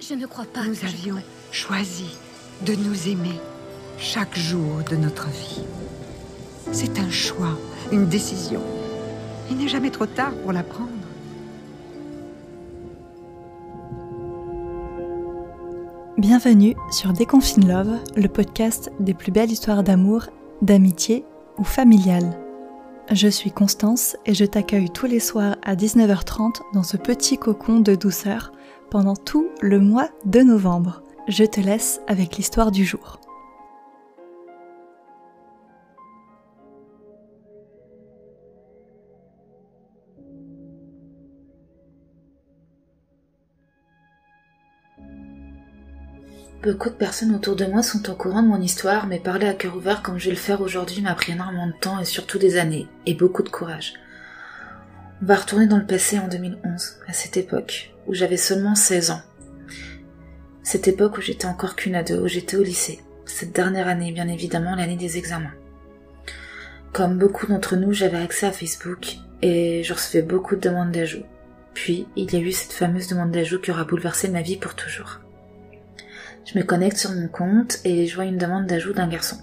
Je ne crois pas. Nous je avions choisi de nous aimer chaque jour de notre vie. C'est un choix, une décision. Il n'est jamais trop tard pour la prendre. Bienvenue sur Déconfine Love, le podcast des plus belles histoires d'amour, d'amitié ou familiale. Je suis Constance et je t'accueille tous les soirs à 19h30 dans ce petit cocon de douceur pendant tout le mois de novembre. Je te laisse avec l'histoire du jour. Beaucoup de personnes autour de moi sont au courant de mon histoire, mais parler à cœur ouvert comme je vais le faire aujourd'hui m'a pris énormément de temps et surtout des années, et beaucoup de courage. On va retourner dans le passé en 2011, à cette époque, où j'avais seulement 16 ans. Cette époque où j'étais encore qu'une ado, où j'étais au lycée. Cette dernière année, bien évidemment, l'année des examens. Comme beaucoup d'entre nous, j'avais accès à Facebook, et je recevais beaucoup de demandes d'ajout. Puis, il y a eu cette fameuse demande d'ajout qui aura bouleversé ma vie pour toujours. Je me connecte sur mon compte et je vois une demande d'ajout d'un garçon.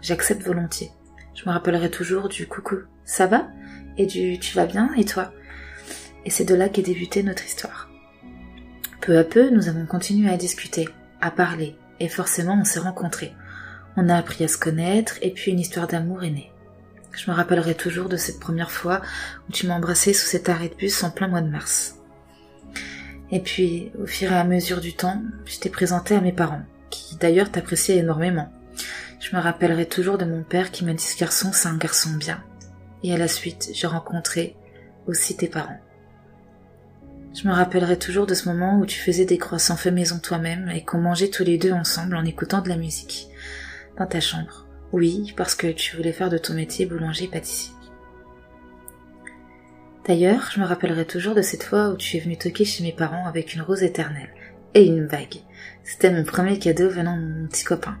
J'accepte volontiers. Je me rappellerai toujours du coucou, ça va? Et du tu vas bien? Et toi? Et c'est de là qu'est débutée notre histoire. Peu à peu, nous avons continué à discuter, à parler, et forcément on s'est rencontrés. On a appris à se connaître et puis une histoire d'amour est née. Je me rappellerai toujours de cette première fois où tu m'as embrassé sous cet arrêt de bus en plein mois de mars. Et puis, au fur et à mesure du temps, je t'ai présenté à mes parents, qui d'ailleurs t'appréciaient énormément. Je me rappellerai toujours de mon père qui m'a dit ce garçon, c'est un garçon bien. Et à la suite, j'ai rencontré aussi tes parents. Je me rappellerai toujours de ce moment où tu faisais des croissants faits maison toi-même et qu'on mangeait tous les deux ensemble en écoutant de la musique. Dans ta chambre. Oui, parce que tu voulais faire de ton métier boulanger-pâtissier. D'ailleurs, je me rappellerai toujours de cette fois où tu es venu toquer chez mes parents avec une rose éternelle et une bague. C'était mon premier cadeau venant de mon petit copain.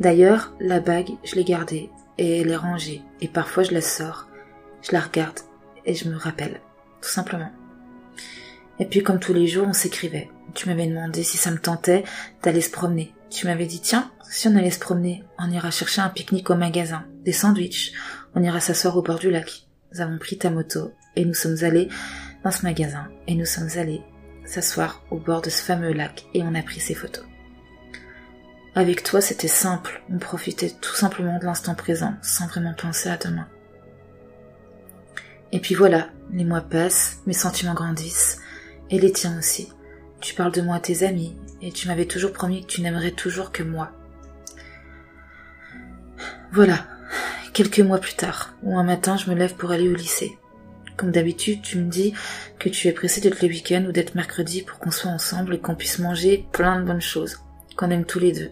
D'ailleurs, la bague, je l'ai gardée et elle est rangée et parfois je la sors, je la regarde et je me rappelle, tout simplement. Et puis comme tous les jours, on s'écrivait. Tu m'avais demandé si ça me tentait d'aller se promener. Tu m'avais dit tiens, si on allait se promener, on ira chercher un pique-nique au magasin, des sandwichs, on ira s'asseoir au bord du lac. Nous avons pris ta moto et nous sommes allés dans ce magasin et nous sommes allés s'asseoir au bord de ce fameux lac et on a pris ces photos. Avec toi, c'était simple, on profitait tout simplement de l'instant présent sans vraiment penser à demain. Et puis voilà, les mois passent, mes sentiments grandissent et les tiens aussi. Tu parles de moi à tes amis et tu m'avais toujours promis que tu n'aimerais toujours que moi. Voilà, quelques mois plus tard, où un matin je me lève pour aller au lycée. Comme d'habitude, tu me dis que tu es pressé d'être le week-end ou d'être mercredi pour qu'on soit ensemble et qu'on puisse manger plein de bonnes choses, qu'on aime tous les deux,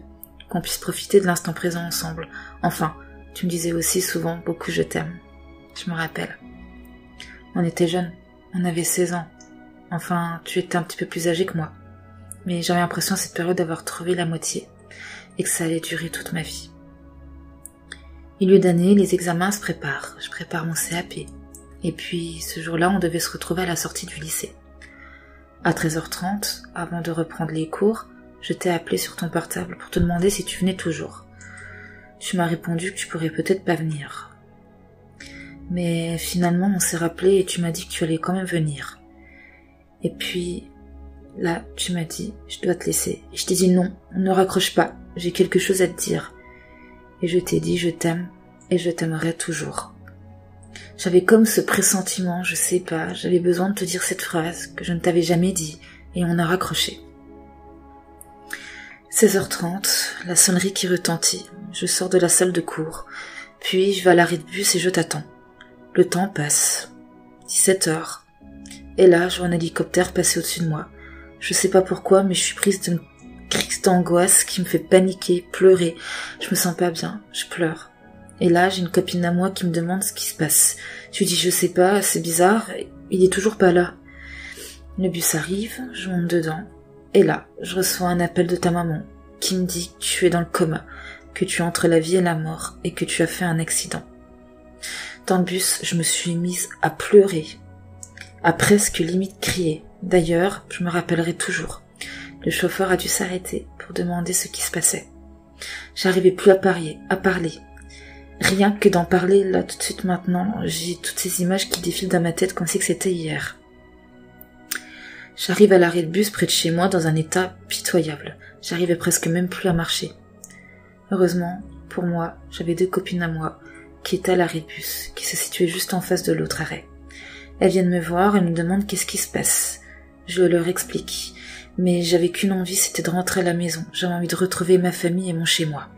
qu'on puisse profiter de l'instant présent ensemble. Enfin, tu me disais aussi souvent beaucoup je t'aime. Je me rappelle. On était jeunes, on avait 16 ans. Enfin, tu étais un petit peu plus âgé que moi. Mais j'avais l'impression à cette période d'avoir trouvé la moitié et que ça allait durer toute ma vie. Milieu d'année, les examens se préparent. Je prépare mon CAP. Et puis, ce jour-là, on devait se retrouver à la sortie du lycée. À 13h30, avant de reprendre les cours, je t'ai appelé sur ton portable pour te demander si tu venais toujours. Tu m'as répondu que tu pourrais peut-être pas venir. Mais finalement, on s'est rappelé et tu m'as dit que tu allais quand même venir. Et puis, là, tu m'as dit, je dois te laisser. Et je t'ai dit non, ne raccroche pas, j'ai quelque chose à te dire. Et je t'ai dit, je t'aime et je t'aimerai toujours. J'avais comme ce pressentiment, je sais pas, j'avais besoin de te dire cette phrase que je ne t'avais jamais dit, et on a raccroché. 16h30, la sonnerie qui retentit, je sors de la salle de cours, puis je vais à l'arrêt de bus et je t'attends. Le temps passe. 17h. Et là, je vois un hélicoptère passer au-dessus de moi. Je sais pas pourquoi, mais je suis prise d'une crise d'angoisse qui me fait paniquer, pleurer. Je me sens pas bien, je pleure. Et là, j'ai une copine à moi qui me demande ce qui se passe. Je dis, je sais pas, c'est bizarre, il est toujours pas là. Le bus arrive, je monte dedans, et là, je reçois un appel de ta maman, qui me dit que tu es dans le coma, que tu es entre la vie et la mort, et que tu as fait un accident. Dans le bus, je me suis mise à pleurer, à presque limite crier. D'ailleurs, je me rappellerai toujours. Le chauffeur a dû s'arrêter pour demander ce qui se passait. J'arrivais plus à parler, à parler. Rien que d'en parler là tout de suite maintenant, j'ai toutes ces images qui défilent dans ma tête comme si c'était hier. J'arrive à l'arrêt de bus près de chez moi dans un état pitoyable. J'arrivais presque même plus à marcher. Heureusement, pour moi, j'avais deux copines à moi qui étaient à l'arrêt de bus, qui se situaient juste en face de l'autre arrêt. Elles viennent me voir et me demandent qu'est-ce qui se passe. Je leur explique. Mais j'avais qu'une envie, c'était de rentrer à la maison. J'avais envie de retrouver ma famille et mon chez moi.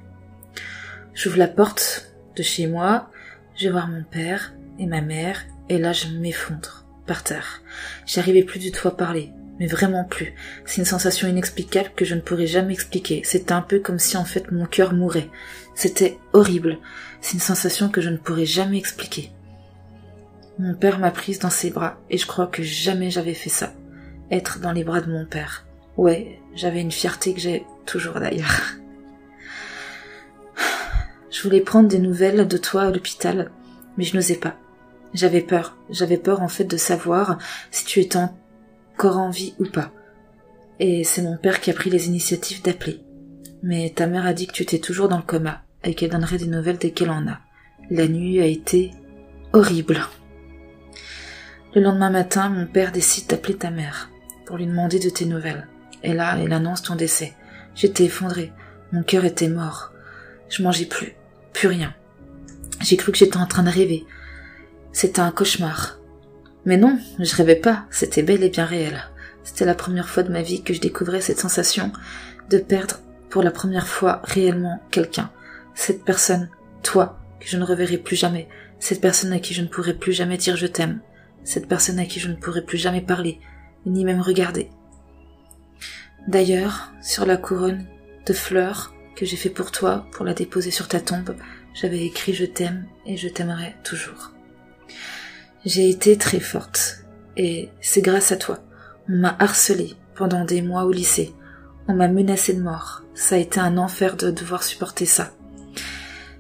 J'ouvre la porte de chez moi, je vais voir mon père et ma mère, et là je m'effondre, par terre. J'arrivais plus du tout à parler, mais vraiment plus. C'est une sensation inexplicable que je ne pourrais jamais expliquer. C'était un peu comme si en fait mon cœur mourait. C'était horrible. C'est une sensation que je ne pourrais jamais expliquer. Mon père m'a prise dans ses bras, et je crois que jamais j'avais fait ça. Être dans les bras de mon père. Ouais, j'avais une fierté que j'ai toujours d'ailleurs. Je voulais prendre des nouvelles de toi à l'hôpital, mais je n'osais pas. J'avais peur. J'avais peur en fait de savoir si tu étais encore en vie ou pas. Et c'est mon père qui a pris les initiatives d'appeler. Mais ta mère a dit que tu étais toujours dans le coma et qu'elle donnerait des nouvelles dès qu'elle en a. La nuit a été horrible. Le lendemain matin, mon père décide d'appeler ta mère pour lui demander de tes nouvelles. Et là, elle annonce ton décès. J'étais effondrée. Mon cœur était mort. Je mangeais plus. Plus rien. J'ai cru que j'étais en train de rêver. C'était un cauchemar. Mais non, je rêvais pas, c'était bel et bien réel. C'était la première fois de ma vie que je découvrais cette sensation de perdre pour la première fois réellement quelqu'un. Cette personne, toi, que je ne reverrai plus jamais. Cette personne à qui je ne pourrai plus jamais dire je t'aime. Cette personne à qui je ne pourrai plus jamais parler, ni même regarder. D'ailleurs, sur la couronne de fleurs, que j'ai fait pour toi, pour la déposer sur ta tombe, j'avais écrit je t'aime et je t'aimerai toujours. J'ai été très forte, et c'est grâce à toi. On m'a harcelée pendant des mois au lycée. On m'a menacé de mort. Ça a été un enfer de devoir supporter ça.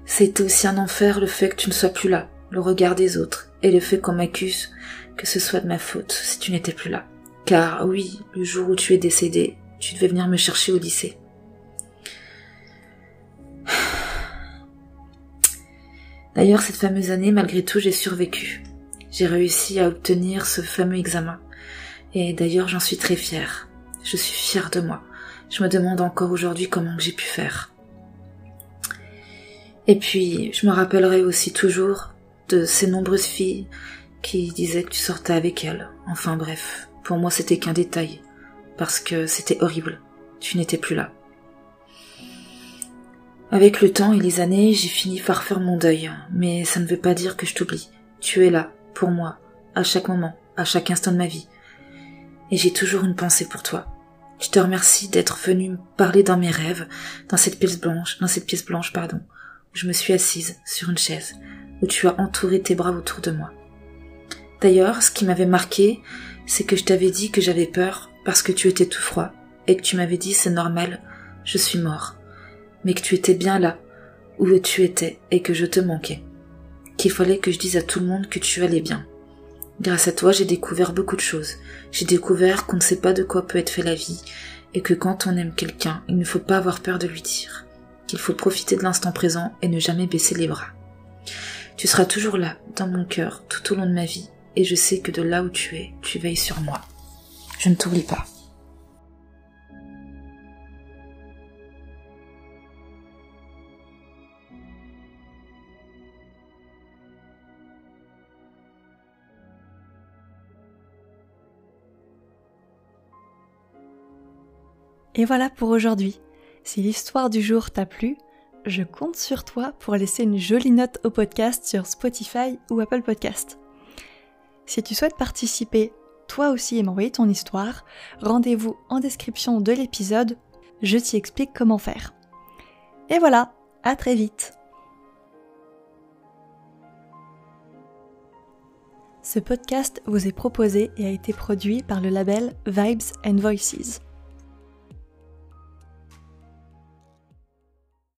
C'était aussi un enfer le fait que tu ne sois plus là, le regard des autres, et le fait qu'on m'accuse que ce soit de ma faute si tu n'étais plus là. Car oui, le jour où tu es décédé, tu devais venir me chercher au lycée. D'ailleurs, cette fameuse année, malgré tout, j'ai survécu. J'ai réussi à obtenir ce fameux examen. Et d'ailleurs, j'en suis très fière. Je suis fière de moi. Je me demande encore aujourd'hui comment j'ai pu faire. Et puis, je me rappellerai aussi toujours de ces nombreuses filles qui disaient que tu sortais avec elles. Enfin bref, pour moi c'était qu'un détail. Parce que c'était horrible. Tu n'étais plus là. Avec le temps et les années, j'ai fini par faire mon deuil, mais ça ne veut pas dire que je t'oublie. Tu es là, pour moi, à chaque moment, à chaque instant de ma vie. Et j'ai toujours une pensée pour toi. Je te remercie d'être venu me parler dans mes rêves, dans cette pièce blanche, dans cette pièce blanche, pardon, où je me suis assise sur une chaise, où tu as entouré tes bras autour de moi. D'ailleurs, ce qui m'avait marqué, c'est que je t'avais dit que j'avais peur parce que tu étais tout froid, et que tu m'avais dit c'est normal, je suis mort mais que tu étais bien là, où tu étais, et que je te manquais. Qu'il fallait que je dise à tout le monde que tu allais bien. Grâce à toi, j'ai découvert beaucoup de choses. J'ai découvert qu'on ne sait pas de quoi peut être fait la vie, et que quand on aime quelqu'un, il ne faut pas avoir peur de lui dire, qu'il faut profiter de l'instant présent et ne jamais baisser les bras. Tu seras toujours là, dans mon cœur, tout au long de ma vie, et je sais que de là où tu es, tu veilles sur moi. Je ne t'oublie pas. Et voilà pour aujourd'hui. Si l'histoire du jour t'a plu, je compte sur toi pour laisser une jolie note au podcast sur Spotify ou Apple Podcast. Si tu souhaites participer toi aussi et m'envoyer ton histoire, rendez-vous en description de l'épisode, je t'y explique comment faire. Et voilà, à très vite Ce podcast vous est proposé et a été produit par le label Vibes and Voices.